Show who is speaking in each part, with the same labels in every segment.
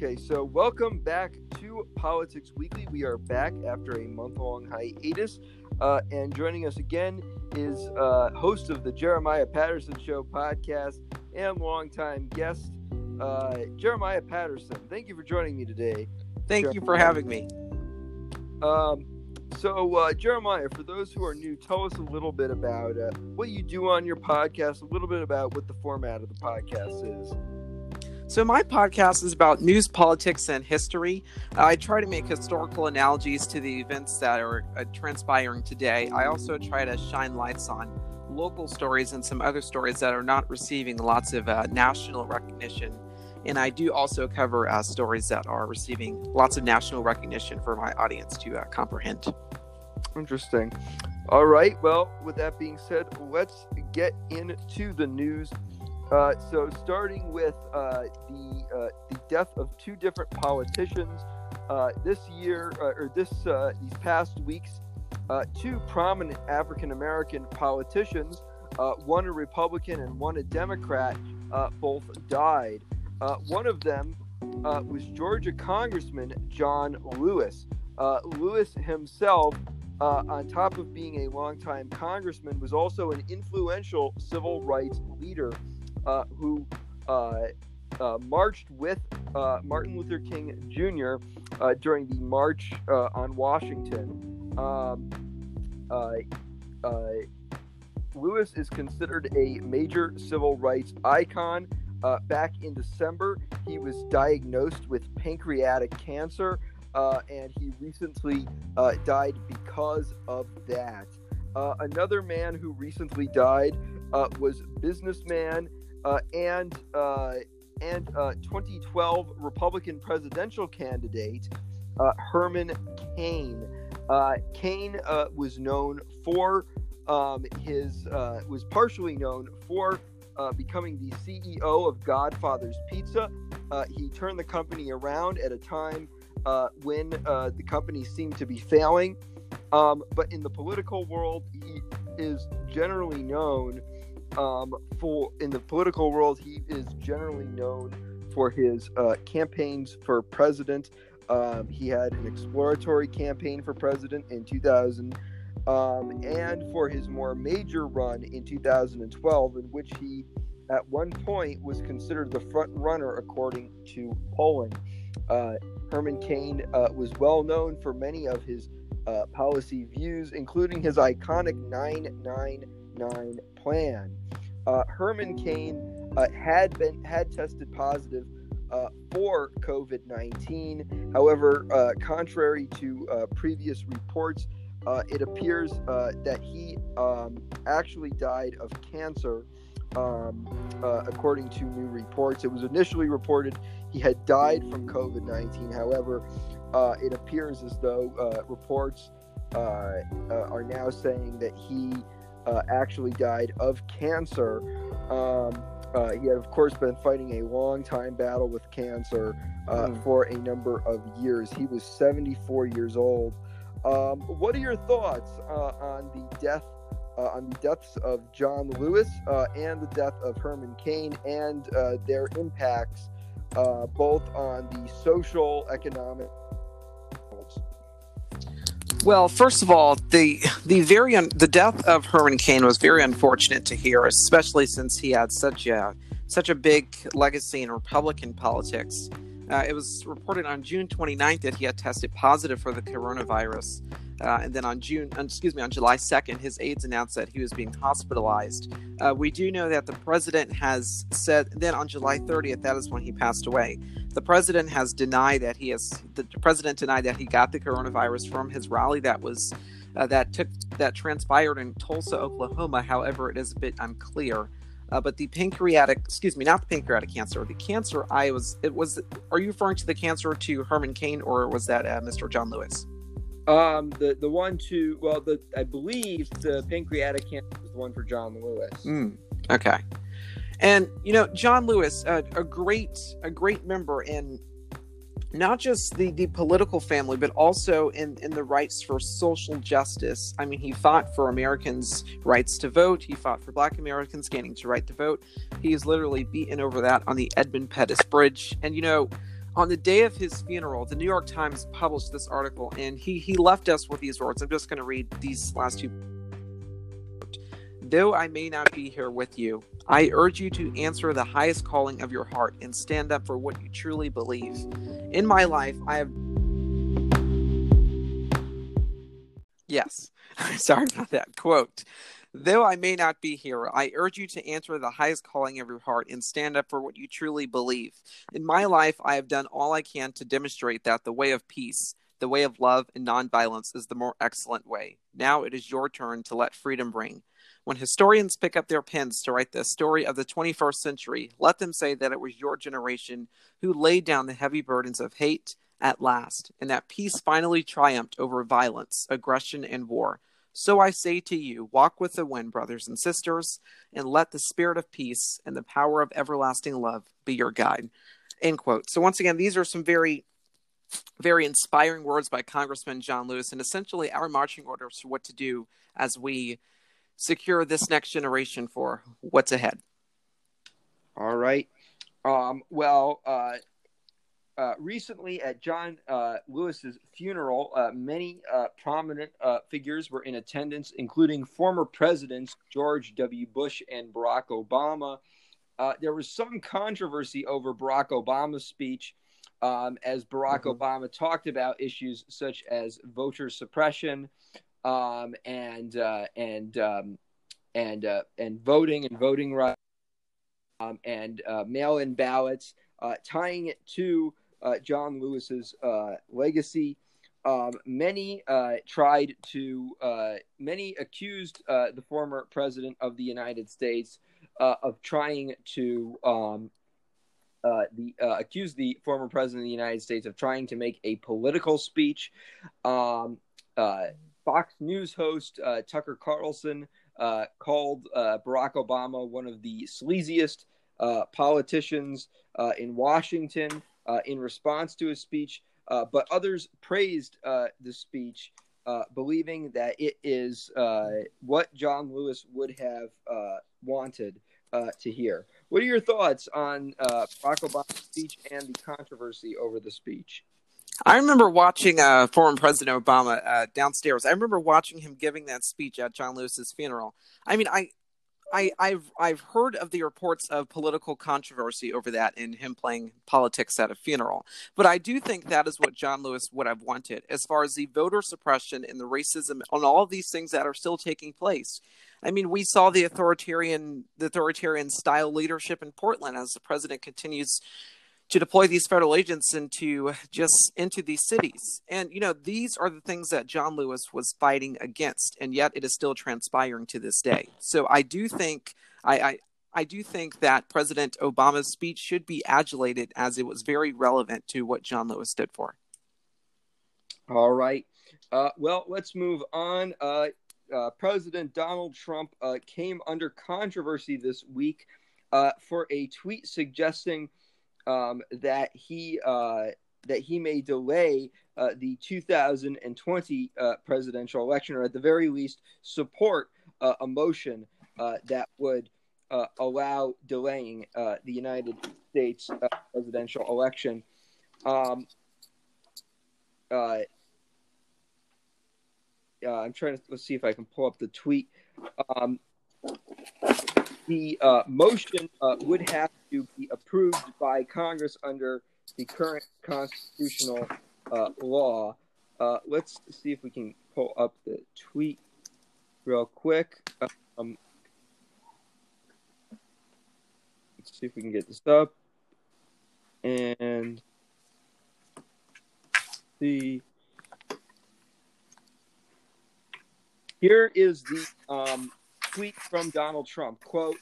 Speaker 1: Okay, so welcome back to Politics Weekly. We are back after a month long hiatus. Uh, and joining us again is uh, host of the Jeremiah Patterson Show podcast and longtime guest, uh, Jeremiah Patterson. Thank you for joining me today.
Speaker 2: Thank you for having me.
Speaker 1: Um, so, uh, Jeremiah, for those who are new, tell us a little bit about uh, what you do on your podcast, a little bit about what the format of the podcast is.
Speaker 2: So, my podcast is about news, politics, and history. I try to make historical analogies to the events that are uh, transpiring today. I also try to shine lights on local stories and some other stories that are not receiving lots of uh, national recognition. And I do also cover uh, stories that are receiving lots of national recognition for my audience to uh, comprehend.
Speaker 1: Interesting. All right. Well, with that being said, let's get into the news uh, so, starting with uh, the uh, the death of two different politicians uh, this year uh, or this these past weeks, two prominent African American politicians, one a Republican and one a Democrat, both died. one of them was Georgia Congressman John Lewis. Lewis himself. on top of being a longtime congressman, was also an influential civil rights leader uh, who uh, uh, marched with uh, Martin Luther King Jr. During the March on Washington. Um, Lewis is considered a major civil rights icon. Uh, back in December, he was diagnosed with pancreatic cancer, uh, and he recently uh, died because of that. another man who recently died was businessman uh, and uh, and uh, 2012 Republican presidential candidate uh, Herman Cain. Uh, Cain uh, was known for um, his was partially known for becoming the CEO of Godfather's Pizza. he turned the company around at a time when the company seemed to be failing. Um, but in the political world, he is generally known um, for in the political world, he is generally known for his uh, campaigns for president. Um, he had an exploratory campaign for president in 2000, um, and for his more major run in 2012, in which he, at one point, was considered the front runner according to polling. Uh, Herman Cain uh, was well known for many of his uh, policy views, including his iconic 999 plan. Uh, Herman Cain uh, had been had tested positive uh, for COVID 19. However, uh, contrary to uh, previous reports, uh, it appears that he um, actually died of cancer. Um, according to new reports, it was initially reported he had died from COVID 19. However, it appears as though reports are now saying that he uh, actually died of cancer. Um, uh, he had, of course, been fighting a long time battle with cancer uh, mm. for a number of years. He was 74 years old. Um, what are your thoughts uh, on the death? Uh, on the deaths of John Lewis uh, and the death of Herman Cain and their impacts both on the social, economic,
Speaker 2: well, first of all, the the very un- the death of Herman Cain was very unfortunate to hear, especially since he had such a such a big legacy in Republican politics. Uh, it was reported on June 29th that he had tested positive for the coronavirus. Uh, and then on June, excuse me, on July 2nd, his aides announced that he was being hospitalized. Uh, we do know that the president has said. Then on July 30th, that is when he passed away. The president has denied that he has. The president denied that he got the coronavirus from his rally that was uh, that took that transpired in Tulsa, Oklahoma. However, it is a bit unclear. Uh, but the pancreatic, excuse me, not the pancreatic cancer, the cancer I was, it was, are you referring to the cancer to Herman Cain or was that uh, Mr. John Lewis?
Speaker 1: Um, the the one to well, the I believe the pancreatic cancer was the one for John Lewis.
Speaker 2: Mm, okay, and you know John Lewis, a great a great member in not just the the political family, but also in in the rights for social justice. I mean, he fought for Americans' rights to vote. He fought for Black Americans gaining to right to vote. He is literally beaten over that on the Edmund Pettus Bridge, and you know on the day of his funeral, the New York Times published this article, and he he left us with these words. I'm just going to read these last two. Though I may not be here with you, I urge you to answer the highest calling of your heart and stand up for what you truly believe. In my life, I have. Yes, sorry about that. Quote Though I may not be here, I urge you to answer the highest calling of your heart and stand up for what you truly believe. In my life, I have done all I can to demonstrate that the way of peace, the way of love and nonviolence is the more excellent way. Now it is your turn to let freedom ring. When historians pick up their pens to write the story of the 21st century, let them say that it was your generation who laid down the heavy burdens of hate at last, and that peace finally triumphed over violence, aggression, and war. So I say to you, walk with the wind, brothers and sisters, and let the spirit of peace and the power of everlasting love be your guide. End quote. So once again, these are some very, very inspiring words by Congressman John Lewis, and essentially our marching orders for what to do as we secure this next generation for what's ahead.
Speaker 1: All right. Um, well, uh, uh, recently at John uh, Lewis's funeral, uh, many uh, prominent uh, figures were in attendance, including former presidents George W. Bush and Barack Obama. there was some controversy over Barack Obama's speech, um, as Barack mm-hmm. Obama talked about issues such as voter suppression um, and and um, and and voting and voting rights um, and mail-in ballots, tying it to uh, John Lewis's uh, legacy. Um, many uh, tried to, uh, many accused uh, the former president of the United States uh, of trying to, um, the accused the former president of the United States of trying to make a political speech. Um, Fox News host Tucker Carlson called Barack Obama one of the sleaziest politicians in Washington uh, in response to his speech, uh, but others praised uh, the speech, uh, believing that it is uh, what John Lewis would have wanted to hear. What are your thoughts on Barack Obama's speech and the controversy over the speech?
Speaker 2: I remember watching uh, former President Obama uh, downstairs. I remember watching him giving that speech at John Lewis's funeral. I mean, I I, I've I've heard of the reports of political controversy over that and him playing politics at a funeral, but I do think that is what John Lewis would have wanted, as far as the voter suppression and the racism on all of these things that are still taking place. I mean, we saw the authoritarian the authoritarian style leadership in Portland as the president continues to deploy these federal agents into just into these cities. And you know, these are the things that John Lewis was fighting against, and yet it is still transpiring to this day. So I do think I, I I do think that President Obama's speech should be adulated as it was very relevant to what John Lewis stood for.
Speaker 1: All right. Uh, well, let's move on. Uh, uh, President Donald Trump uh, came under controversy this week uh, for a tweet suggesting um, that he uh, that he may delay uh, the 2020 uh, presidential election, or at the very least, support uh, a motion uh, that would uh, allow delaying the United States presidential election. Um, I'm trying to let's see if I can pull up the tweet. Um, the uh, motion uh, would have to be approved by Congress under the current constitutional uh, law. Uh, let's see if we can pull up the tweet real quick. Um, let's see if we can get this up. And the here is the um, tweet from Donald Trump. Quote,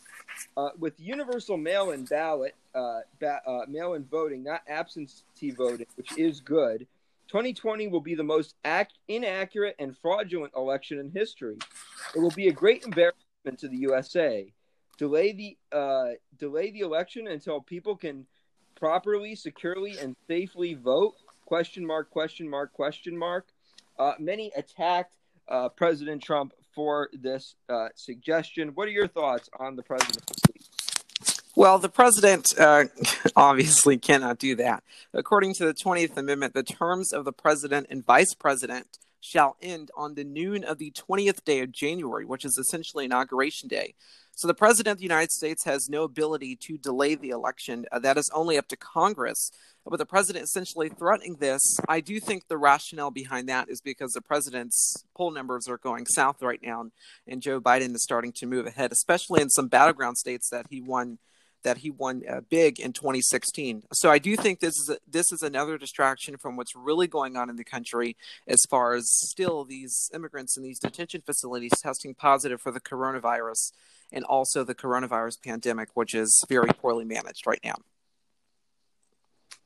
Speaker 1: uh, with universal mail-in ballot, uh, ba- uh, mail-in voting, not absentee voting, which is good, 2020 will be the most ac- inaccurate and fraudulent election in history. It will be a great embarrassment to the USA. Delay the uh, delay the election until people can properly, securely, and safely vote? Question mark? Question mark? Question mark? Uh, many attacked uh, President Trump for this uh, suggestion. What are your thoughts on the president?
Speaker 2: Well, the president uh, obviously cannot do that. According to the 20th Amendment, the terms of the president and vice president shall end on the noon of the 20th day of January, which is essentially inauguration day. So the president of the United States has no ability to delay the election. Uh, that is only up to Congress. But the president essentially threatening this, I do think the rationale behind that is because the president's poll numbers are going south right now, and Joe Biden is starting to move ahead, especially in some battleground states that he won that he won uh, big in 2016. So I do think this is a, this is another distraction from what's really going on in the country as far as still these immigrants in these detention facilities testing positive for the coronavirus and also the coronavirus pandemic, which is very poorly managed right now.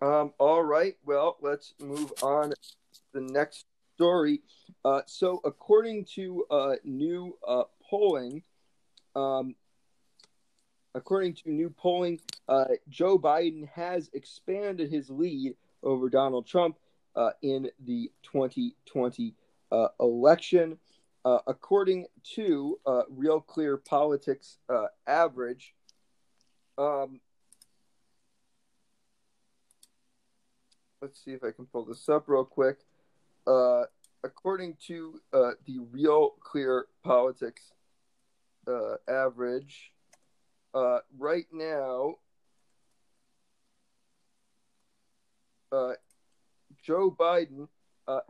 Speaker 1: Um, all right. Well, let's move on to the next story. Uh, so, according to uh, new uh, polling, um, according to new polling, uh, Joe Biden has expanded his lead over Donald Trump uh, in the 2020 uh, election. Uh, according to uh, Real Clear Politics uh, average, um, let's see if I can pull this up real quick. According to the Real Clear Politics uh, right now, Joe Biden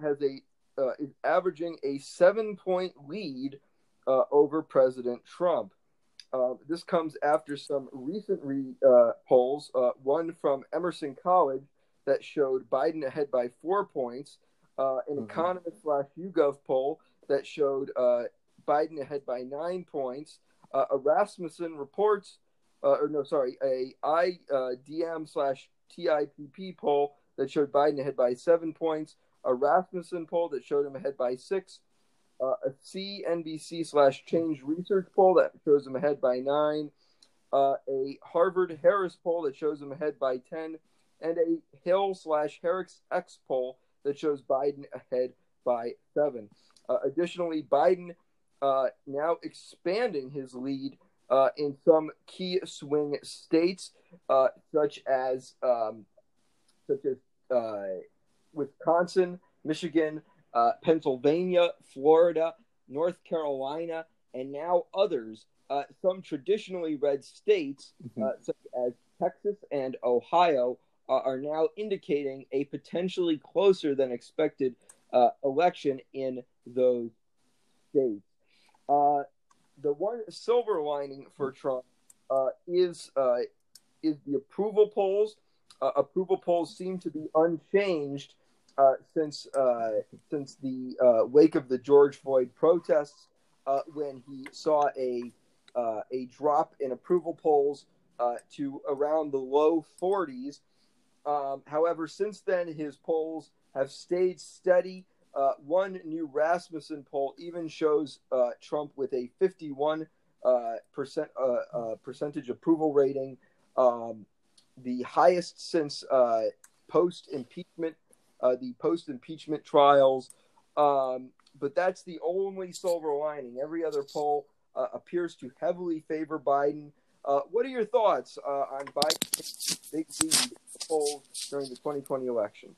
Speaker 1: has a uh, is averaging a seven point lead uh, over President Trump. Uh, this comes after some recent re- uh, polls, uh, one from Emerson College that showed Biden ahead by four points, uh, an mm-hmm. Economist slash YouGov poll that showed Biden ahead by nine points, a Rasmussen reports, or no, sorry, a IDM slash TIPP poll that showed Biden ahead by seven points, a Rasmussen poll that showed him ahead by six, uh, a CNBC slash Change Research poll that shows him ahead by nine, uh, a Harvard Harris poll that shows him ahead by 10, and a Hill slash Harris X poll that shows Biden ahead by seven. Uh, additionally, Biden uh, now expanding his lead uh, in some key swing states, uh, such as um, such as Wisconsin, Michigan, uh, Pennsylvania, Florida, North Carolina, and now others. Uh, some traditionally red states, mm-hmm. uh, such as Texas and Ohio, uh, are now indicating a potentially closer than expected uh, election in those states. Uh, the one silver lining for Trump is is the approval polls. approval polls seem to be unchanged uh, since uh, since the uh, wake of the George Floyd protests, uh, when he saw a uh, a drop in approval polls to around the low 40s. Um, however, since then his polls have stayed steady. One new Rasmussen poll even shows Trump with a 51 percent percentage approval rating, um, the highest since post impeachment uh, the post impeachment trials. Um, but that's the only silver lining. Every other poll uh, appears to heavily favor Biden. Uh, what are your thoughts uh, on Biden's big lead polls during the 2020 election?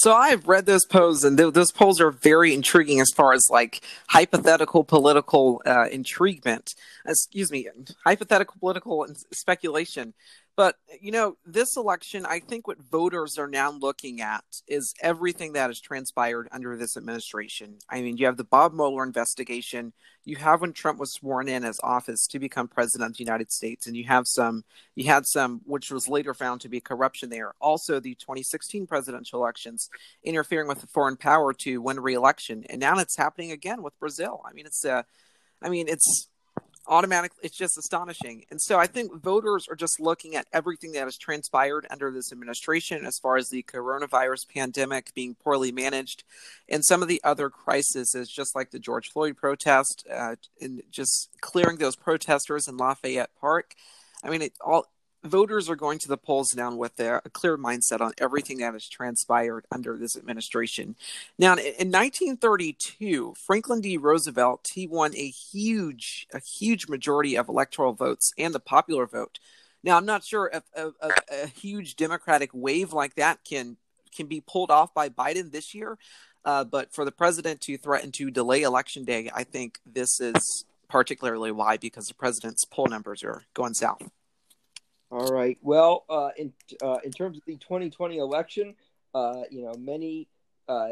Speaker 2: So I've read those polls, and th- those polls are very intriguing as far as like hypothetical political uh, intriguement. Excuse me, hypothetical political speculation. But, you know, this election, I think what voters are now looking at is everything that has transpired under this administration. I mean, you have the Bob Mueller investigation, you have when Trump was sworn in as office to become president of the United States, and you have some, you had some, which was later found to be corruption there. Also, the 2016 presidential elections interfering with a foreign power to win re-election, and now it's happening again with Brazil. I mean, it's, uh, I mean, it's, automatically it's just astonishing. And so i think voters are just looking at everything that has transpired under this administration as far as the coronavirus pandemic being poorly managed. And some of the other crises just like the george floyd protest uh, and just clearing those protesters in lafayette park. I mean it all voters are going to the polls now with a, a, clear mindset on everything that has transpired under this administration. Now, in 1932, Franklin D. Roosevelt he won a huge, a huge majority of electoral votes and the popular vote Now, I'm not sure if a, a, a, huge Democratic wave like that can can be pulled off by Biden this year, uh, but for the president to threaten to delay election day, I think this is particularly why because the president's poll numbers are going south.
Speaker 1: All right. Well, uh, in uh, in terms of the 2020 election, uh, you know, many uh,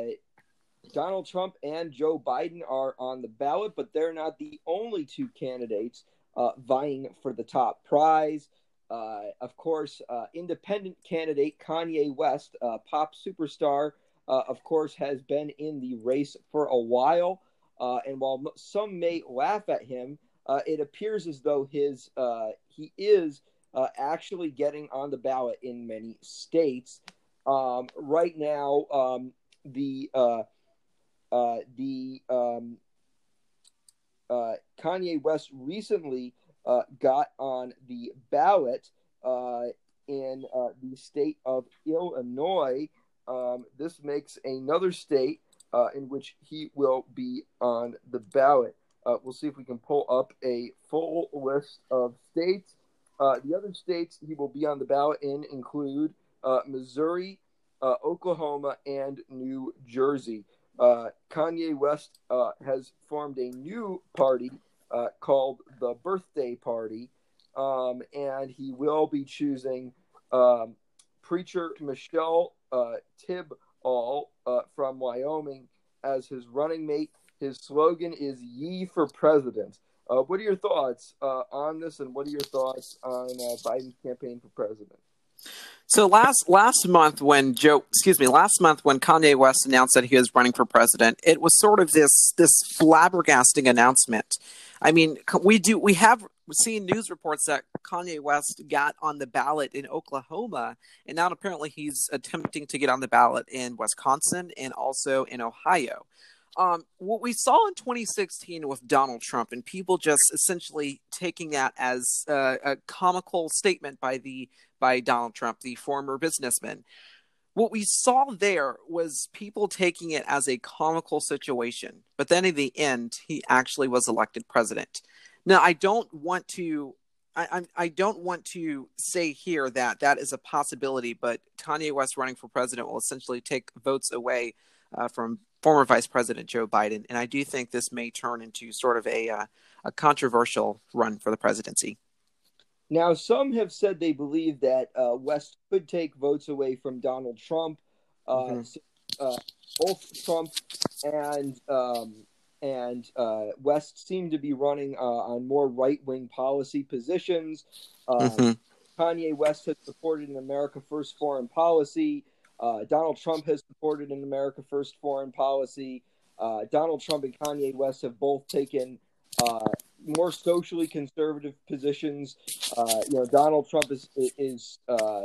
Speaker 1: Donald Trump and Joe Biden are on the ballot, but they're not the only two candidates uh, vying for the top prize. Uh, of course, independent candidate Kanye West, pop superstar, of course, has been in the race for a while. And while some may laugh at him, it appears as though his he is actually getting on the ballot in many states. Um, right now, um, the uh, the um, uh, Kanye West recently uh, got on the ballot uh, in uh, the state of Illinois. Um, this makes another state uh, in which he will be on the ballot. we'll see if we can pull up a full list of states. The other states he will be on the ballot in include Missouri, Oklahoma, and New Jersey uh, Kanye West uh, has formed a new party uh, called the Birthday Party, um, and he will be choosing um, preacher Michelle uh, Tidball uh, from Wyoming as his running mate. His slogan is "Ye for President." Uh, what are your thoughts uh, on this, and what are your thoughts on Biden's campaign for president?
Speaker 2: So last last month when Joe, excuse me, last month when Kanye West announced that he was running for president, it was sort of this this flabbergasting announcement. I mean, we do we have seen news reports that Kanye West got on the ballot in Oklahoma, and now apparently he's attempting to get on the ballot in Wisconsin and also in Ohio. Um, what we saw in 2016 with Donald Trump and people just essentially taking that as uh, a comical statement by the by Donald Trump, the former businessman. What we saw there was people taking it as a comical situation, but then in the end, he actually was elected president. Now, I don't want to I, I, don't want to say here that that is a possibility, but Kanye West running for president will essentially take votes away uh, from former Vice President Joe Biden, and I do think this may turn into sort of a uh, a controversial run for the presidency.
Speaker 1: Now, some have said they believe that uh, West could take votes away from Donald Trump. Uh, mm-hmm. uh, both Trump and um, and uh, West seem to be running uh, on more right wing policy positions. Uh, mm-hmm. Kanye West has supported an America First foreign policy. Donald Trump has supported an America First foreign policy. Donald Trump and Kanye West have both taken more socially conservative positions. Uh, you know, Donald Trump is is uh,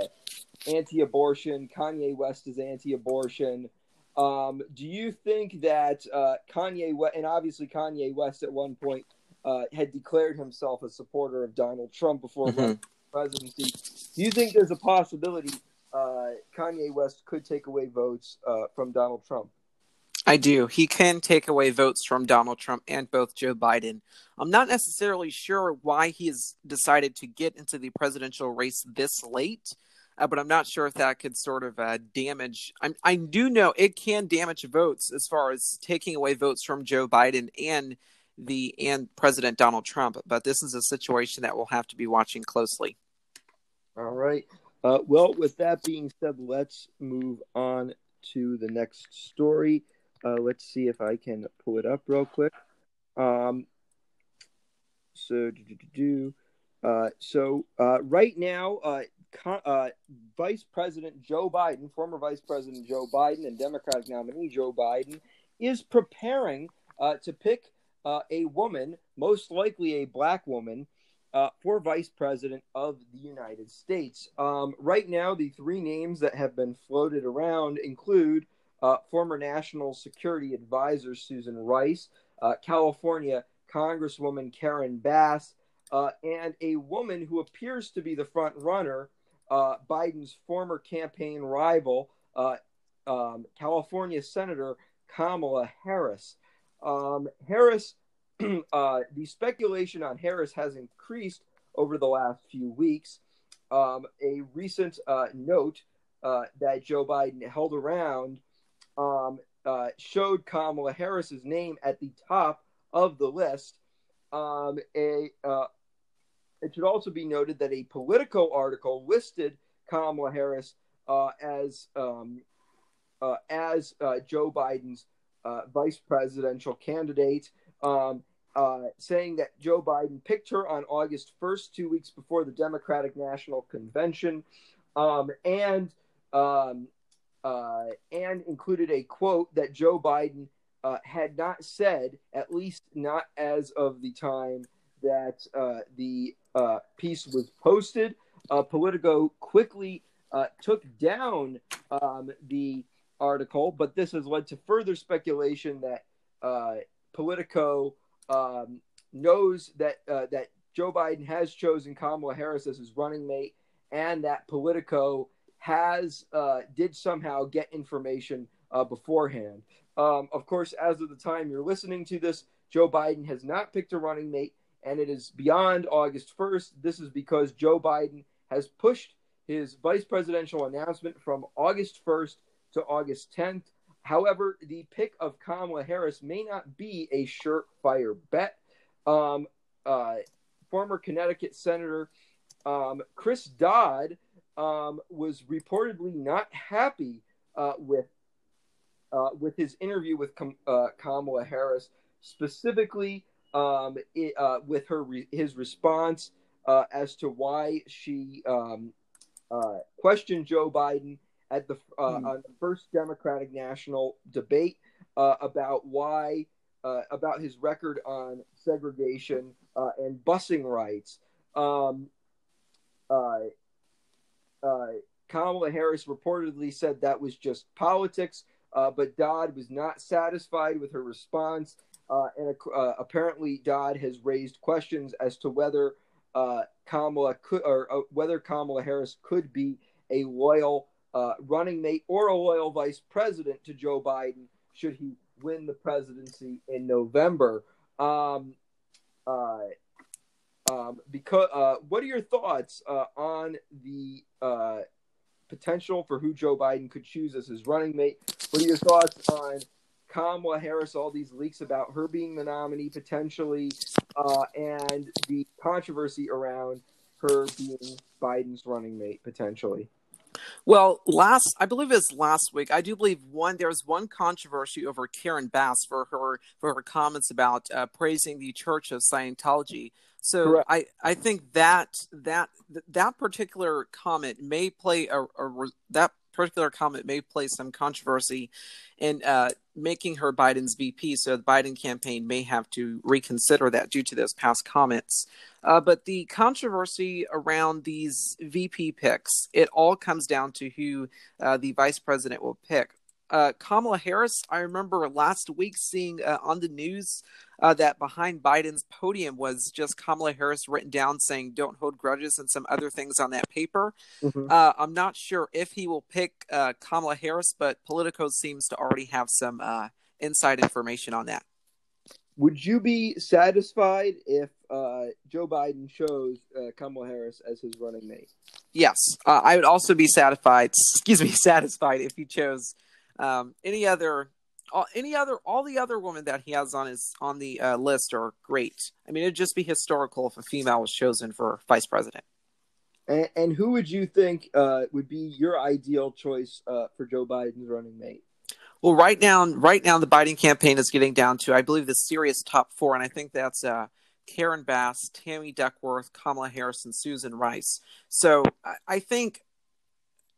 Speaker 1: anti-abortion. Kanye West is anti-abortion. Um, do you think that uh, Kanye West, and obviously Kanye West at one point uh, had declared himself a supporter of Donald Trump before mm-hmm. presidency? Do you think there's a possibility uh, Kanye West could take away votes uh, from Donald Trump?
Speaker 2: I do. He can take away votes from Donald Trump and both Joe Biden. I'm not necessarily sure why he has decided to get into the presidential race this late, uh, but I'm not sure if that could sort of uh, damage. I'm, I do know it can damage votes as far as taking away votes from Joe Biden and the and President Donald Trump. But this is a situation that we'll have to be watching closely.
Speaker 1: All right. Uh, well, with that being said, let's move on to the next story. Uh, let's see if I can pull it up real quick. Um, so, do, uh, so uh, right now, uh, uh, Vice President Joe Biden, former Vice President Joe Biden, and Democratic nominee Joe Biden is preparing to pick a woman, most likely a black woman, for Vice President of the United States. Um, right now, the three names that have been floated around include uh, former National Security Advisor Susan Rice, uh, California Congresswoman Karen Bass, uh, and a woman who appears to be the front runner, uh, Biden's former campaign rival, uh, um, California Senator Kamala Harris. Um, Harris, uh, the speculation on Harris has increased over the last few weeks. um, a recent uh, note uh, that Joe Biden held around um, uh, showed Kamala Harris's name at the top of the list. Um, a, uh, it should also be noted that a Politico article listed Kamala Harris uh, as um, as Joe Biden's vice presidential candidate, um, uh, saying that Joe Biden picked her on August 1st, two weeks before the Democratic National Convention, um, and um, uh, and included a quote that Joe Biden uh, had not said, at least not as of the time that uh, the uh, piece was posted. Politico quickly took down um, the article, but this has led to further speculation that Politico um, knows that that Joe Biden has chosen Kamala Harris as his running mate, and that Politico has uh, did somehow get information uh, beforehand. Um, of course, as of the time you're listening to this, Joe Biden has not picked a running mate, and it is beyond August 1st. This is because Joe Biden has pushed his vice presidential announcement from August 1st to August 10th. However, the pick of Kamala Harris may not be a surefire bet. Um, uh, former Connecticut Senator um, Chris Dodd um, was reportedly not happy uh, with uh, with his interview with uh, Kamala Harris, specifically um, it, uh, with her re- his response uh, as to why she um, questioned Joe Biden at the mm. on the first Democratic national debate about why about his record on segregation and busing rights. Um, uh, Kamala Harris reportedly said that was just politics, uh, but Dodd was not satisfied with her response. Uh, and uh, apparently, Dodd has raised questions as to whether uh, Kamala could, or uh, whether Kamala Harris could be a loyal running mate or a loyal vice president to Joe Biden should he win the presidency in November. Um, um, because uh, what are your thoughts uh, on the uh, potential for who Joe Biden could choose as his running mate? What are your thoughts on Kamala Harris? All these leaks about her being the nominee potentially, uh, and the controversy around her being Biden's running mate potentially.
Speaker 2: Well, last I believe it's last week. I do believe one there was one controversy over Karen Bass for her for her comments about uh, praising the Church of Scientology. So Correct. I I think that that that particular comment may play a, a that particular comment may play some controversy in uh, making her Biden's VP. So the Biden campaign may have to reconsider that due to those past comments. Uh, but the controversy around these VP picks, it all comes down to who uh, the vice president will pick uh, Kamala Harris, I remember last week seeing uh, on the news uh, that behind Biden's podium was just Kamala Harris written down saying, don't hold grudges and some other things on that paper. Mm-hmm. Uh, I'm not sure if he will pick uh, Kamala Harris, but Politico seems to already have some uh, inside information on that.
Speaker 1: Would you be satisfied if Joe Biden chose Kamala Harris as his running mate?
Speaker 2: Yes, I would also be satisfied. Excuse me, satisfied if he chose um, any other, all, any other, all the other women that he has on his on the uh, list are great. I mean, it'd just be historical if a female was chosen for vice president.
Speaker 1: And, and who would you think uh, would be your ideal choice uh, for Joe Biden's running mate?
Speaker 2: Well, right now, right now, the Biden campaign is getting down to, I believe, the serious top four, and I think that's uh, Karen Bass, Tammy Duckworth, Kamala Harris, and Susan Rice. So I, think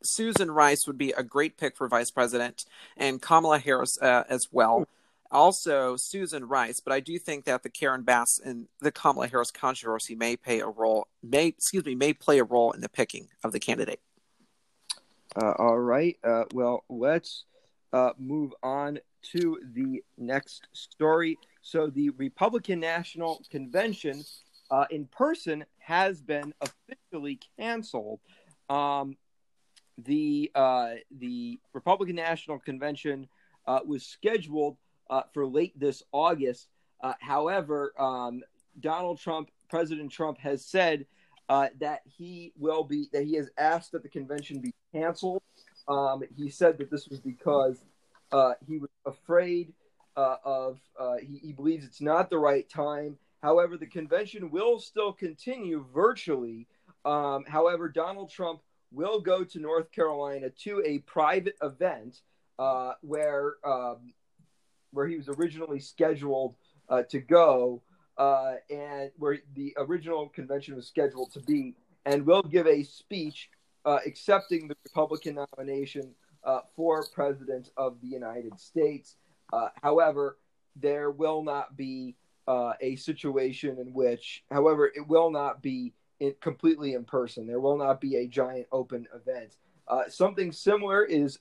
Speaker 2: Susan Rice would be a great pick for vice president, and Kamala Harris uh, as well. Also, Susan Rice, but I do think that the Karen Bass and the Kamala Harris controversy may play a role, may excuse me, may play a role in the picking of the candidate.
Speaker 1: Uh, all right. Uh, well, let's uh, move on to the next story. So, the Republican National Convention uh, in person has been officially canceled. Um, the uh, the Republican National Convention uh, was scheduled uh, for late this August. Uh, however, um, Donald Trump, President Trump, has said that he will be that he has asked that the convention be canceled. Um, he said that this was because uh, he was afraid uh, of uh, he, he believes it's not the right time. However, the convention will still continue virtually. Um, however, Donald Trump will go to North Carolina to a private event uh, where um, where he was originally scheduled uh, to go, uh, and where the original convention was scheduled to be, and will give a speech uh, accepting the Republican nomination uh, for president of the United States. Uh, however, there will not be uh, a situation in which, however, it will not be in, completely in person. There will not be a giant open event. something similar is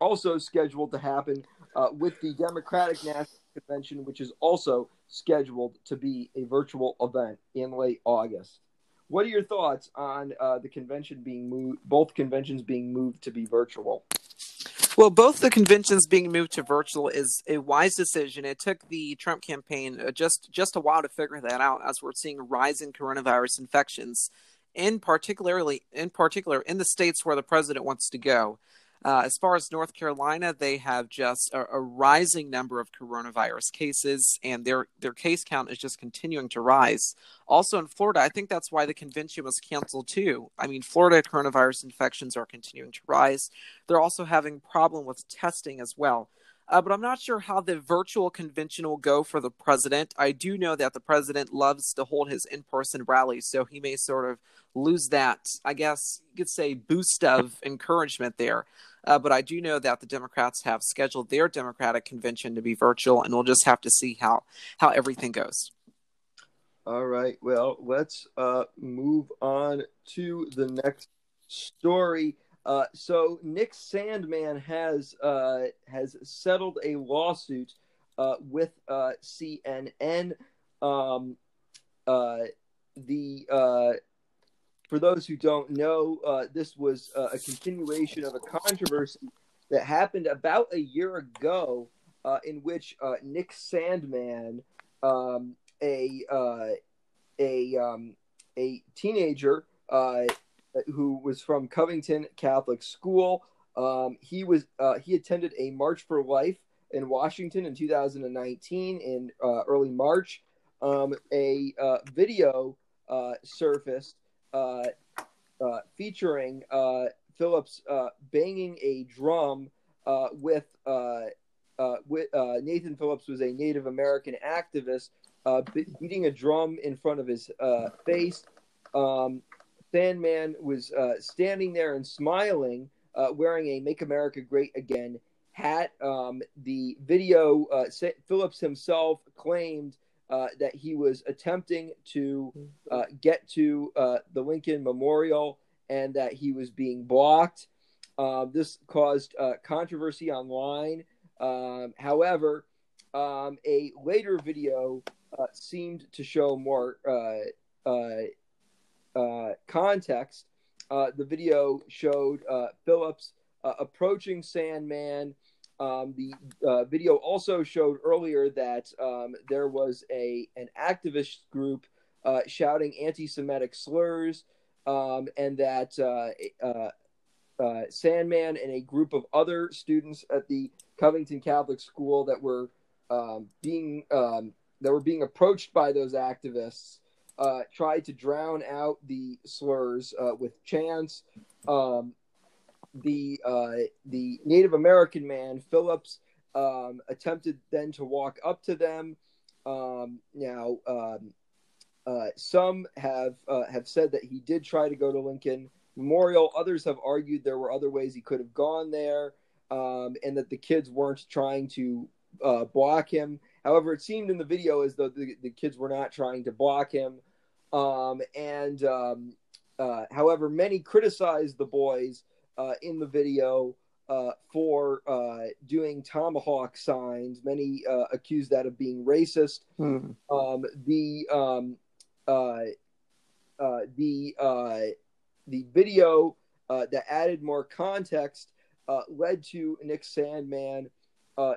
Speaker 1: also scheduled to happen uh, with the Democratic National Convention, which is also scheduled to be a virtual event in late August. What are your thoughts on uh, the convention being moved, both conventions being moved to be virtual?
Speaker 2: Well, both the conventions being moved to virtual is a wise decision. It took the Trump campaign uh, just just a while to figure that out, as we're seeing a rise in coronavirus infections, in particularly in particular in the states where the president wants to go. Uh, as far as North Carolina, they have just a, a, rising number of coronavirus cases, and their their case count is just continuing to rise. Also in Florida, I think that's why the convention was canceled too. I mean, Florida coronavirus infections are continuing to rise. They're also having problem with testing as well. Uh, but I'm not sure how the virtual convention will go for the president. I do know that the president loves to hold his in person rallies, so he may sort of lose that, I guess you could say, boost of encouragement there. Uh, but I do know that the Democrats have scheduled their Democratic convention to be virtual, and we'll just have to see how how everything goes.
Speaker 1: All right. Well, let's uh, move on to the next story. Uh, so Nick Sandmann has uh, has settled a lawsuit uh, with uh, CNN. Um, uh, the for those who don't know, this was a continuation of a controversy that happened about a year ago, in which Nick Sandmann, um, a a um, a teenager who was from Covington Catholic School, um, he was he attended a March for Life in Washington in 2019 in early March. Um, a video surfaced uh, uh, featuring uh, Phillips uh, banging a drum uh, with uh, with Nathan Phillips was a Native American activist beating a drum in front of his face. Um, Sandmann was standing there and smiling, wearing a "Make America Great Again" hat. Um, the video, Phillips himself claimed uh, that he was attempting to uh, get to uh, the Lincoln Memorial and that he was being blocked. Uh, this caused uh, controversy online. Um, however, um, a later video seemed to show more context. the video showed Phillips approaching Sandmann. um, the uh, video also showed earlier that um, there was a an activist group uh, shouting anti-Semitic slurs, um, and that uh, uh, uh, Sandmann and a group of other students at the Covington Catholic School that were um, being um, that were being approached by those activists uh, tried to drown out the slurs with chants. Um, the uh, the Native American man Phillips um, attempted then to walk up to them. Um, now, um, uh, some have uh, have said that he did try to go to Lincoln Memorial. Others have argued there were other ways he could have gone there, um, and that the kids weren't trying to uh, block him. However, it seemed in the video as though the, the kids were not trying to block him. Um, and um, uh, however, many criticized the boys uh, in the video uh, for uh, doing tomahawk signs. Many uh, accuse that of being racist. Hmm. Um, the um, uh, uh, the the video that added more context led to Nick Sandmann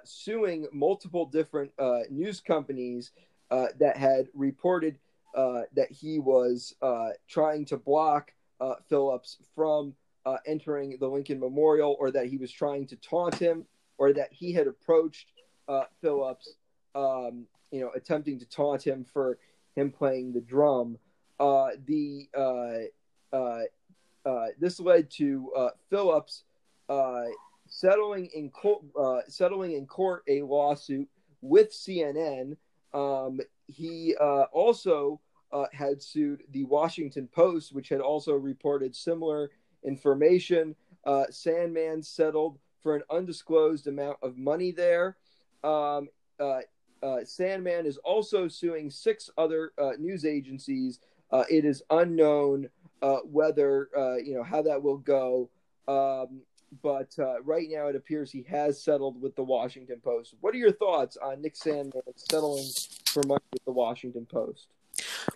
Speaker 1: suing multiple different news companies that had reported that he was uh, trying to block uh, Phillips from uh, entering the Lincoln Memorial, or that he was trying to taunt him, or that he had approached uh, Phillips, um, you know, attempting to taunt him for him playing the drum. Uh, the this led to Phillips settling in court, settling in court a lawsuit with CNN. Um, he uh, also uh, had sued the Washington Post, which had also reported similar information. Uh, Sandmann settled for an undisclosed amount of money there. Um, uh, uh, Sandmann is also suing six other uh, news agencies. it is unknown whether you know how that will go. Um, but right now it appears he has settled with the Washington Post. What are your thoughts on Nick Sandmann settling for money with the Washington Post?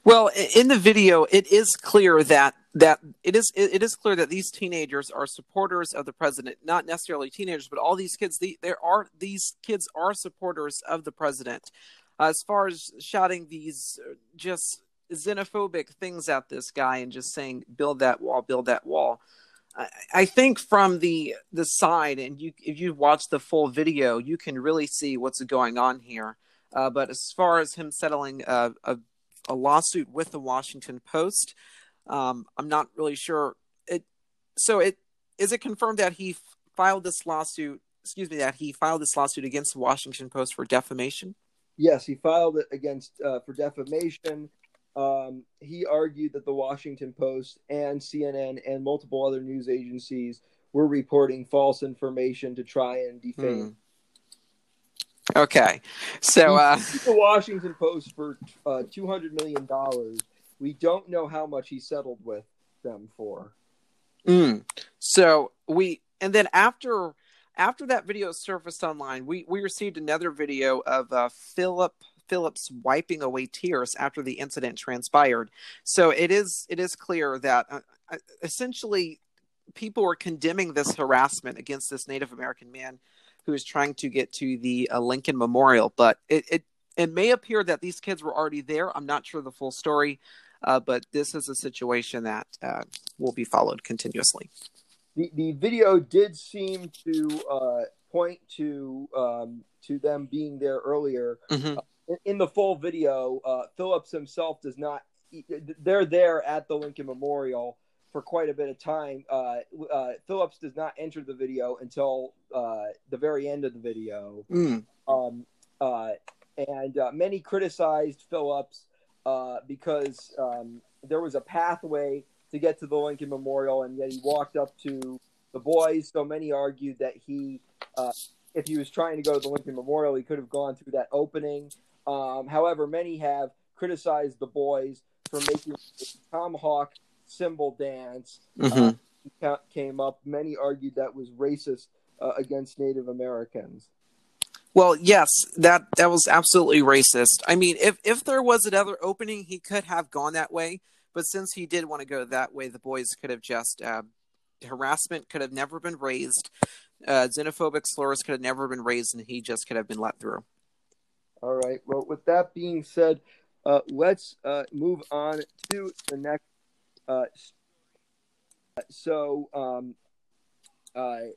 Speaker 2: Well, in the video, it is clear that that it is it is clear that these teenagers are supporters of the president. Not necessarily teenagers, but all these kids. The, there are these kids are supporters of the president. As far as shouting these uh, just xenophobic things at this guy and just saying "build that wall, build that wall." I think from the the side, and you if you watch the full video, you can really see what's going on here. Uh, but as far as him settling a, a, a lawsuit with the Washington Post, um, I'm not really sure. It so it is it confirmed that he filed this lawsuit. Excuse me, that he filed this lawsuit against the Washington Post for defamation.
Speaker 1: Yes, he filed it against uh, for defamation. Um, he argued that the Washington Post and CNN and multiple other news agencies were reporting false information to try and defame.
Speaker 2: Okay, so uh...
Speaker 1: the Washington Post for uh, two hundred million dollars. We don't know how much he settled with them for.
Speaker 2: Mm. So we and then after after that video surfaced online, we we received another video of uh, Philip Phillips wiping away tears after the incident transpired. So it is it is clear that uh, uh, essentially people were condemning this harassment against this Native American man who is trying to get to the uh, Lincoln Memorial. But it, it it may appear that these kids were already there. I'm not sure the full story, uh, but this is a situation that uh, will be followed continuously.
Speaker 1: The the video did seem to uh, point to um, to them being there earlier. Mm-hmm in the full video, uh, Phillips himself does not. They're there at the Lincoln Memorial for quite a bit of time. Uh, uh, Phillips does not enter the video until uh, the very end of the video. Mm. Um, uh, and uh, many criticized Phillips because um, there was a pathway to get to the Lincoln Memorial, and yet he walked up to the boys. So many argued that he, if he was trying to go to the Lincoln Memorial, he could have gone through that opening. Um, however, many have criticized the boys for making tomahawk symbol dance. Mm-hmm. Uh, came up. Many argued that was racist uh, against Native Americans.
Speaker 2: Well, yes, that that was absolutely racist. I mean, if if there was another opening, he could have gone that way. But since he did want to go that way, the boys could have just uh, harassment could have never been raised, uh, xenophobic slurs could have never been raised, and he just could have been let through.
Speaker 1: All right. Well, with that being said, uh, let's uh, move on to the next. Uh, so, um, uh,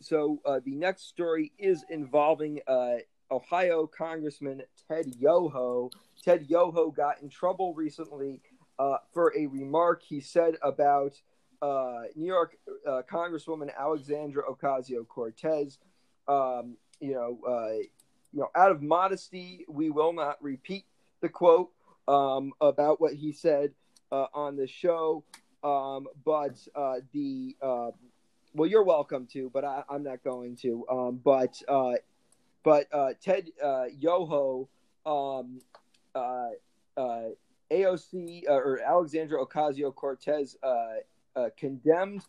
Speaker 1: so uh, the next story is involving uh, Ohio Congressman Ted Yoho. Ted Yoho got in trouble recently for a remark he said about New York Congresswoman Alexandra Ocasio Cortez. Um, you know, you know, out of modesty, we will not repeat the quote um, about what he said uh, on the show. Um, but uh, the uh, well, you're welcome to, but I, am not going to. Um, but uh, but uh, Ted uh, Yoho, um, AOC or Alexandra Ocasio Cortez condemned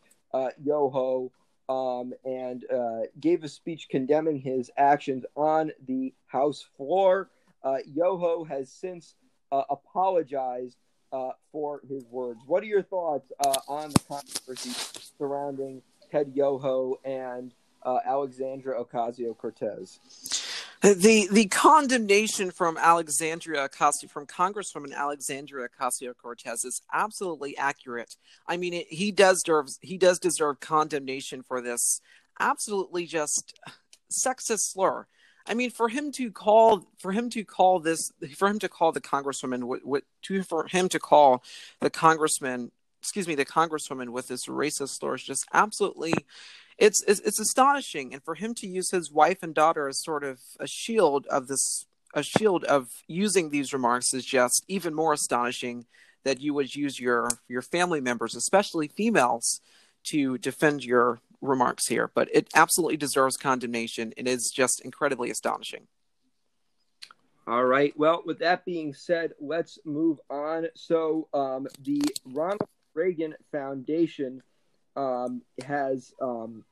Speaker 1: Yoho um, and uh, gave a speech condemning his actions on the House floor. Uh, Yoho has since uh, apologized uh, for his words. What are your thoughts uh, on the controversy surrounding Ted Yoho and uh, Alexandra Ocasio Cortez?
Speaker 2: The the condemnation from Alexandria Ocasio from Congresswoman Alexandria Ocasio Cortez is absolutely accurate. I mean, it, he does deserve he does deserve condemnation for this absolutely just sexist slur. I mean, for him to call for him to call this for him to call the congresswoman what, what to for him to call the congressman excuse me the congresswoman with this racist slur is just absolutely it's, it's it's astonishing. And for him to use his wife and daughter as sort of a shield of this a shield of using these remarks is just even more astonishing that you would use your your family members especially females to defend your remarks here but it absolutely deserves condemnation. It is just incredibly astonishing.
Speaker 1: All right. Well with that being said let's move on. So um, the ronald reagan foundation um, has um,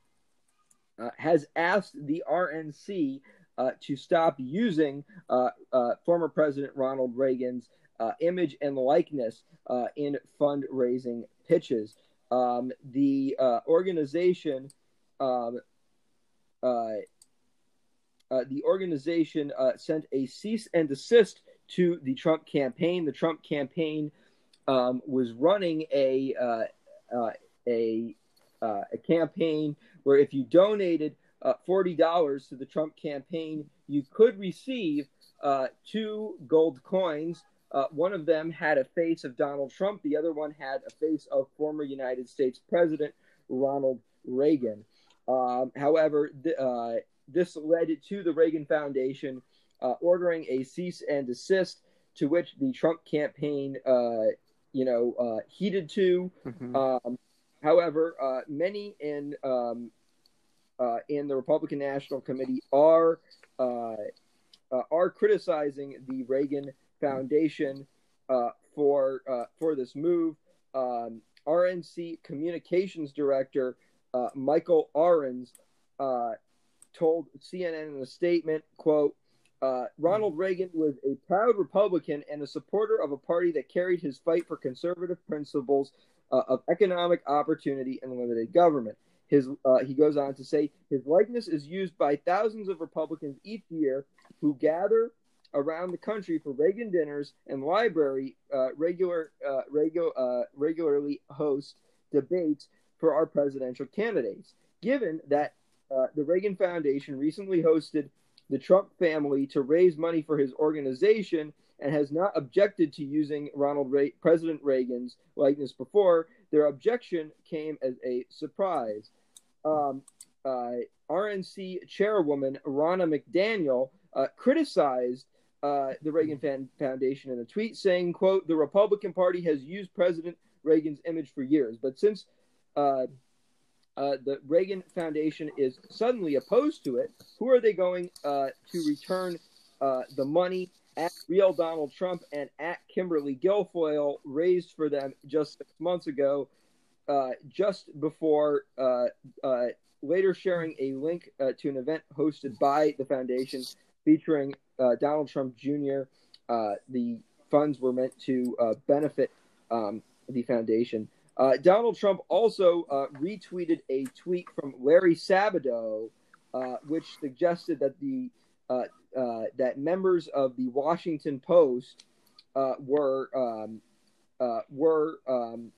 Speaker 1: uh, has asked the RNC uh, to stop using uh, uh, former President Ronald Reagan's uh, image and likeness in fundraising pitches. Um, the organization. Um, the organization sent a cease and desist to the Trump campaign. The Trump campaign um, was running a a a campaign where if you donated uh, $40 to the Trump campaign, you could receive uh, two gold coins. Uh, one of them had a face of Donald Trump, the other one had a face of former United States President Ronald Reagan. Um, however, th- uh, this led to the Reagan Foundation uh, ordering a cease and desist, to which the Trump campaign, uh, you know, heeded to. Mm-hmm. Um, however, many in um, uh, in the Republican National Committee are uh, uh, are criticizing the Reagan Foundation uh, for uh, for this move. Um, RNC Communications Director uh, Michael Ahrens told CNN in a statement, "quote." Ronald Reagan was a proud Republican and a supporter of a party that carried his fight for conservative principles of economic opportunity and limited government. His uh, he goes on to say his likeness is used by thousands of Republicans each year who gather around the country for Reagan dinners and library uh, regular uh, regular uh, regularly host debates for our presidential candidates. Given that uh, the Reagan Foundation recently hosted the Trump family to raise money for his organization and has not objected to using Ronald Re- President Reagan's likeness before, their objection came as a surprise um, uh, RNC chairwoman Ronna McDaniel uh, criticized uh, the Reagan Fan- Foundation in a tweet, saying, "quote The Republican Party has used President Reagan's image for years, but since uh, uh, the Reagan Foundation is suddenly opposed to it, who are they going uh, to return the money?" At real Donald Trump and at Kimberly Guilfoyle raised for them just six months ago uh, just before uh, uh, later sharing a link uh, to an event hosted by the foundation featuring uh, Donald Trump Jr. the funds were meant to benefit um, the foundation. Donald Trump also retweeted a tweet from Larry Sabato, which suggested that the that members of the Washington Post were um, were um,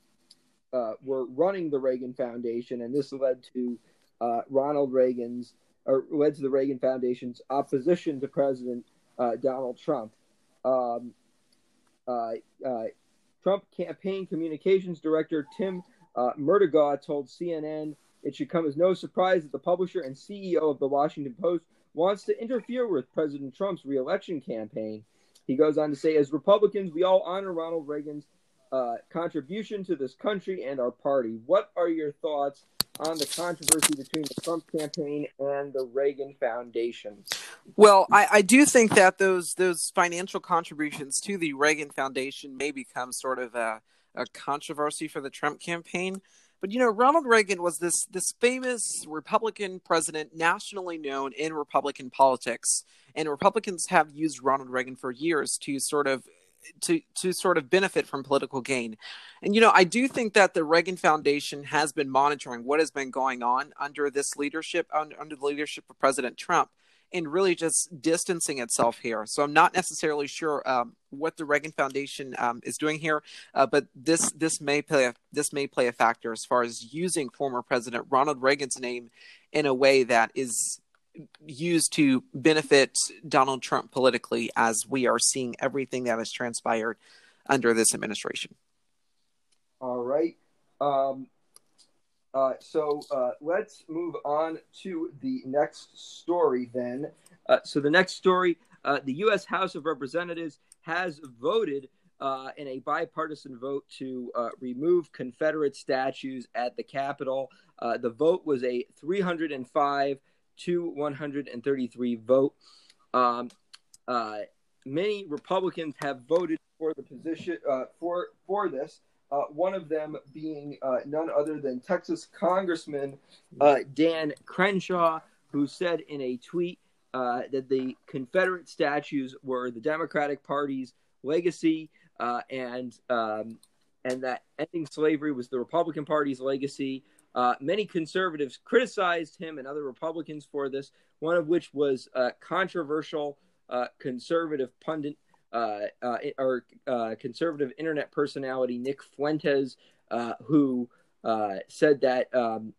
Speaker 1: uh, were running the Reagan Foundation, and this led to uh, Ronald Reagan's or led to the Reagan Foundation's opposition to President uh, Donald Trump. Um, uh, uh, Trump campaign communications director Tim uh, Murtaugh told CNN it should come as no surprise that the publisher and CEO of the Washington Post wants to interfere with President Trump's reelection campaign. He goes on to say, as Republicans, we all honor Ronald Reagan's uh, contribution to this country and our party. What are your thoughts on the controversy between the Trump campaign and the Reagan Foundation?
Speaker 2: Well, I, I do think that those those financial contributions to the Reagan Foundation may become sort of a, a controversy for the Trump campaign. But you know, Ronald Reagan was this this famous Republican president, nationally known in Republican politics, and Republicans have used Ronald Reagan for years to sort of to to sort of benefit from political gain. And you know, I do think that the Reagan Foundation has been monitoring what has been going on under this leadership under, the leadership of President Trump. and really just distancing itself here. So I'm not necessarily sure um, what the Reagan Foundation um, is doing here, uh, but this this may play a, this may play a factor as far as using former President Ronald Reagan's name in a way that is used to benefit Donald Trump politically, as we are seeing everything that has transpired under this administration.
Speaker 1: All right. Um, uh, so uh, let's move on to the next story then. Uh, so the next story uh, the U.S. House of Representatives has voted uh, in a bipartisan vote to uh, remove Confederate statues at the Capitol. the vote was a 305 to 133 vote. Um, many Republicans have voted for the position for for this. Uh, one of them being uh, none other than Texas Congressman uh, Dan Crenshaw, who said in a tweet uh, that the Confederate statues were the Democratic Party's legacy, uh, and um, and that ending slavery was the Republican Party's legacy. Uh, many conservatives criticized him and other Republicans for this. One of which was controversial conservative pundit uh, uh, or uh, conservative internet personality Nick Fuentes, uh, who uh, said that um,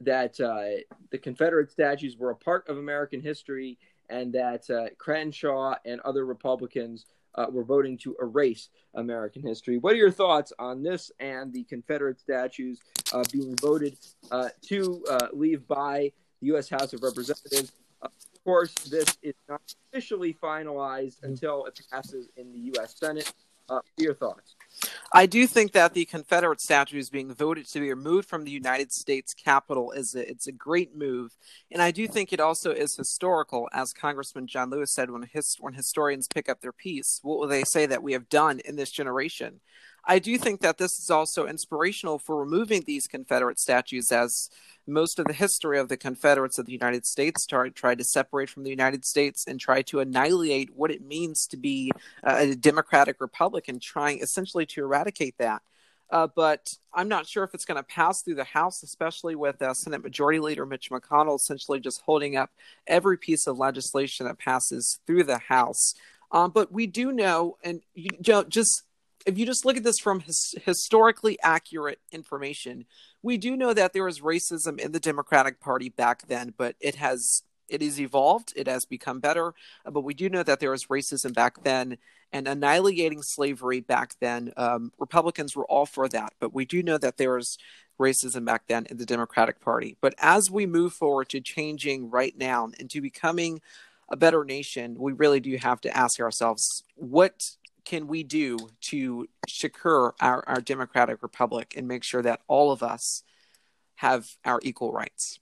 Speaker 1: that uh, the Confederate statues were a part of American history, and that Crenshaw and other Republicans Uh, were voting to erase American history. What are your thoughts on this and the Confederate statues uh, being voted uh, to leave by the U.S. House of Representatives? Of course, this is not officially finalized mm-hmm. until it passes in the U.S. Senate. Uh, your thoughts?
Speaker 2: I do think that the Confederate statue is being voted to be removed from the United States Capitol is a, it's a great move, and I do think it also is historical, as Congressman John Lewis said when his, when historians pick up their piece. What will they say that we have done in this generation? I do think that this is also inspirational for removing these Confederate statues, as most of the history of the Confederates of the United States tried, tried to separate from the United States and try to annihilate what it means to be a democratic republic and trying essentially to eradicate that. Uh, but I'm not sure if it's going to pass through the House, especially with uh, Senate Majority Leader Mitch McConnell essentially just holding up every piece of legislation that passes through the House. Um, but we do know, and you know, just if you just look at this from his, historically accurate information, we do know that there was racism in the Democratic Party back then, but it has it has evolved, it has become better. Uh, but we do know that there was racism back then and annihilating slavery back then. Um, Republicans were all for that, but we do know that there was racism back then in the Democratic Party. But as we move forward to changing right now and to becoming a better nation, we really do have to ask ourselves what can we do to secure our, our democratic republic and make sure that all of us have our equal rights?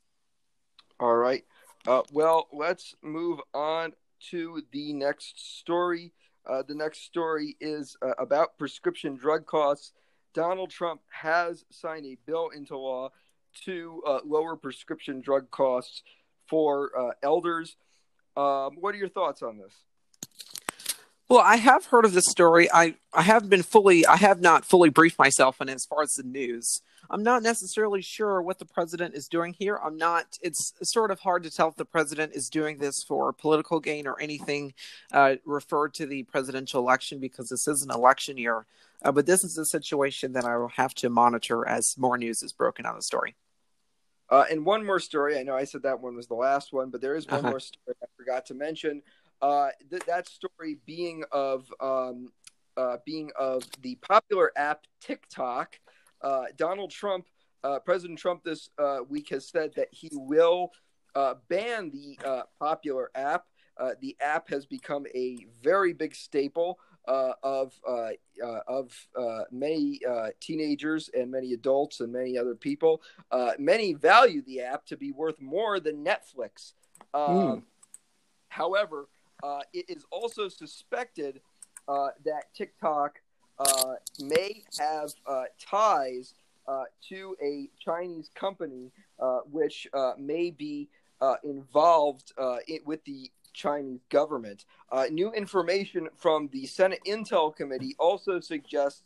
Speaker 1: All right. Uh, well, let's move on to the next story. Uh, the next story is uh, about prescription drug costs. Donald Trump has signed a bill into law to uh, lower prescription drug costs for uh, elders. Um, what are your thoughts on this?
Speaker 2: Well, I have heard of this story. I, I have been fully, I have not fully briefed myself on it as far as the news. I'm not necessarily sure what the president is doing here. I'm not, it's sort of hard to tell if the president is doing this for political gain or anything uh, referred to the presidential election because this is an election year. Uh, but this is a situation that I will have to monitor as more news is broken on the story.
Speaker 1: Uh, and one more story. I know I said that one was the last one, but there is one uh-huh. more story I forgot to mention. Uh, th- that story being of um, uh, being of the popular app TikTok. Uh, Donald Trump, uh, President Trump, this uh, week has said that he will uh, ban the popular app. the app has become a very big staple of of many teenagers and many adults and many other people. many value the app to be worth more than Netflix. Mm. However, uh, it is also suspected uh, that TikTok uh, may have uh, ties uh, to a Chinese company uh, which may be involved in, with the Chinese government. new information from the Senate Intel Committee also suggests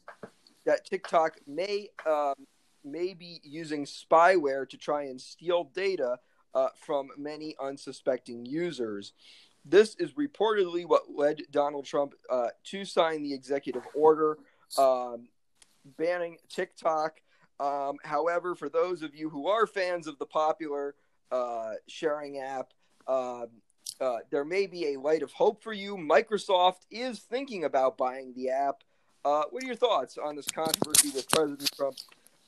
Speaker 1: that TikTok may um, may be using spyware to try and steal data from many unsuspecting users. This is reportedly what led Donald Trump uh, to sign the executive order um, banning TikTok. Um, however, for those of you who are fans of the popular uh, sharing app, um, uh, there may be a light of hope for you. Microsoft is thinking about buying the app. Uh, what are your thoughts on this controversy with President Trump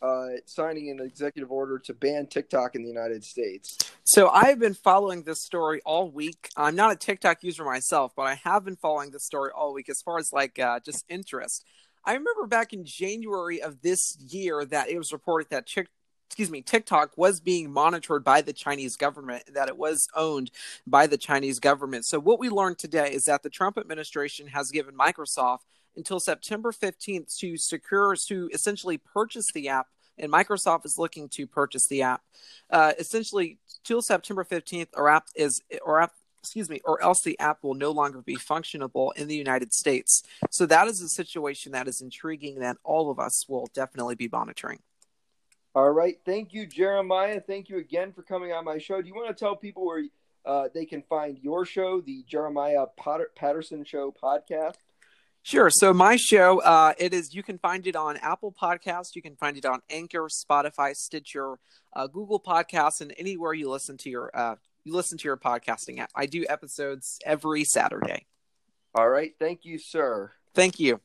Speaker 1: uh, signing an executive order to ban TikTok in the United States?
Speaker 2: So I've been following this story all week. I'm not a TikTok user myself, but I have been following this story all week as far as like uh, just interest. I remember back in January of this year that it was reported that Chick excuse me, TikTok was being monitored by the Chinese government, that it was owned by the Chinese government. So, what we learned today is that the Trump administration has given Microsoft until September 15th to secure, to essentially purchase the app. And Microsoft is looking to purchase the app. Uh, essentially, till September 15th, or app is, or app, excuse me, or else the app will no longer be functionable in the United States. So that is a situation that is intriguing that all of us will definitely be monitoring.
Speaker 1: All right. Thank you, Jeremiah. Thank you again for coming on my show. Do you want to tell people where uh, they can find your show, the Jeremiah Potter- Patterson Show podcast?
Speaker 2: Sure. So my show, uh, it is you can find it on Apple Podcasts, you can find it on Anchor, Spotify, Stitcher, uh, Google Podcasts, and anywhere you listen to your uh, you listen to your podcasting app. I do episodes every Saturday.
Speaker 1: All right. Thank you, sir.
Speaker 2: Thank you.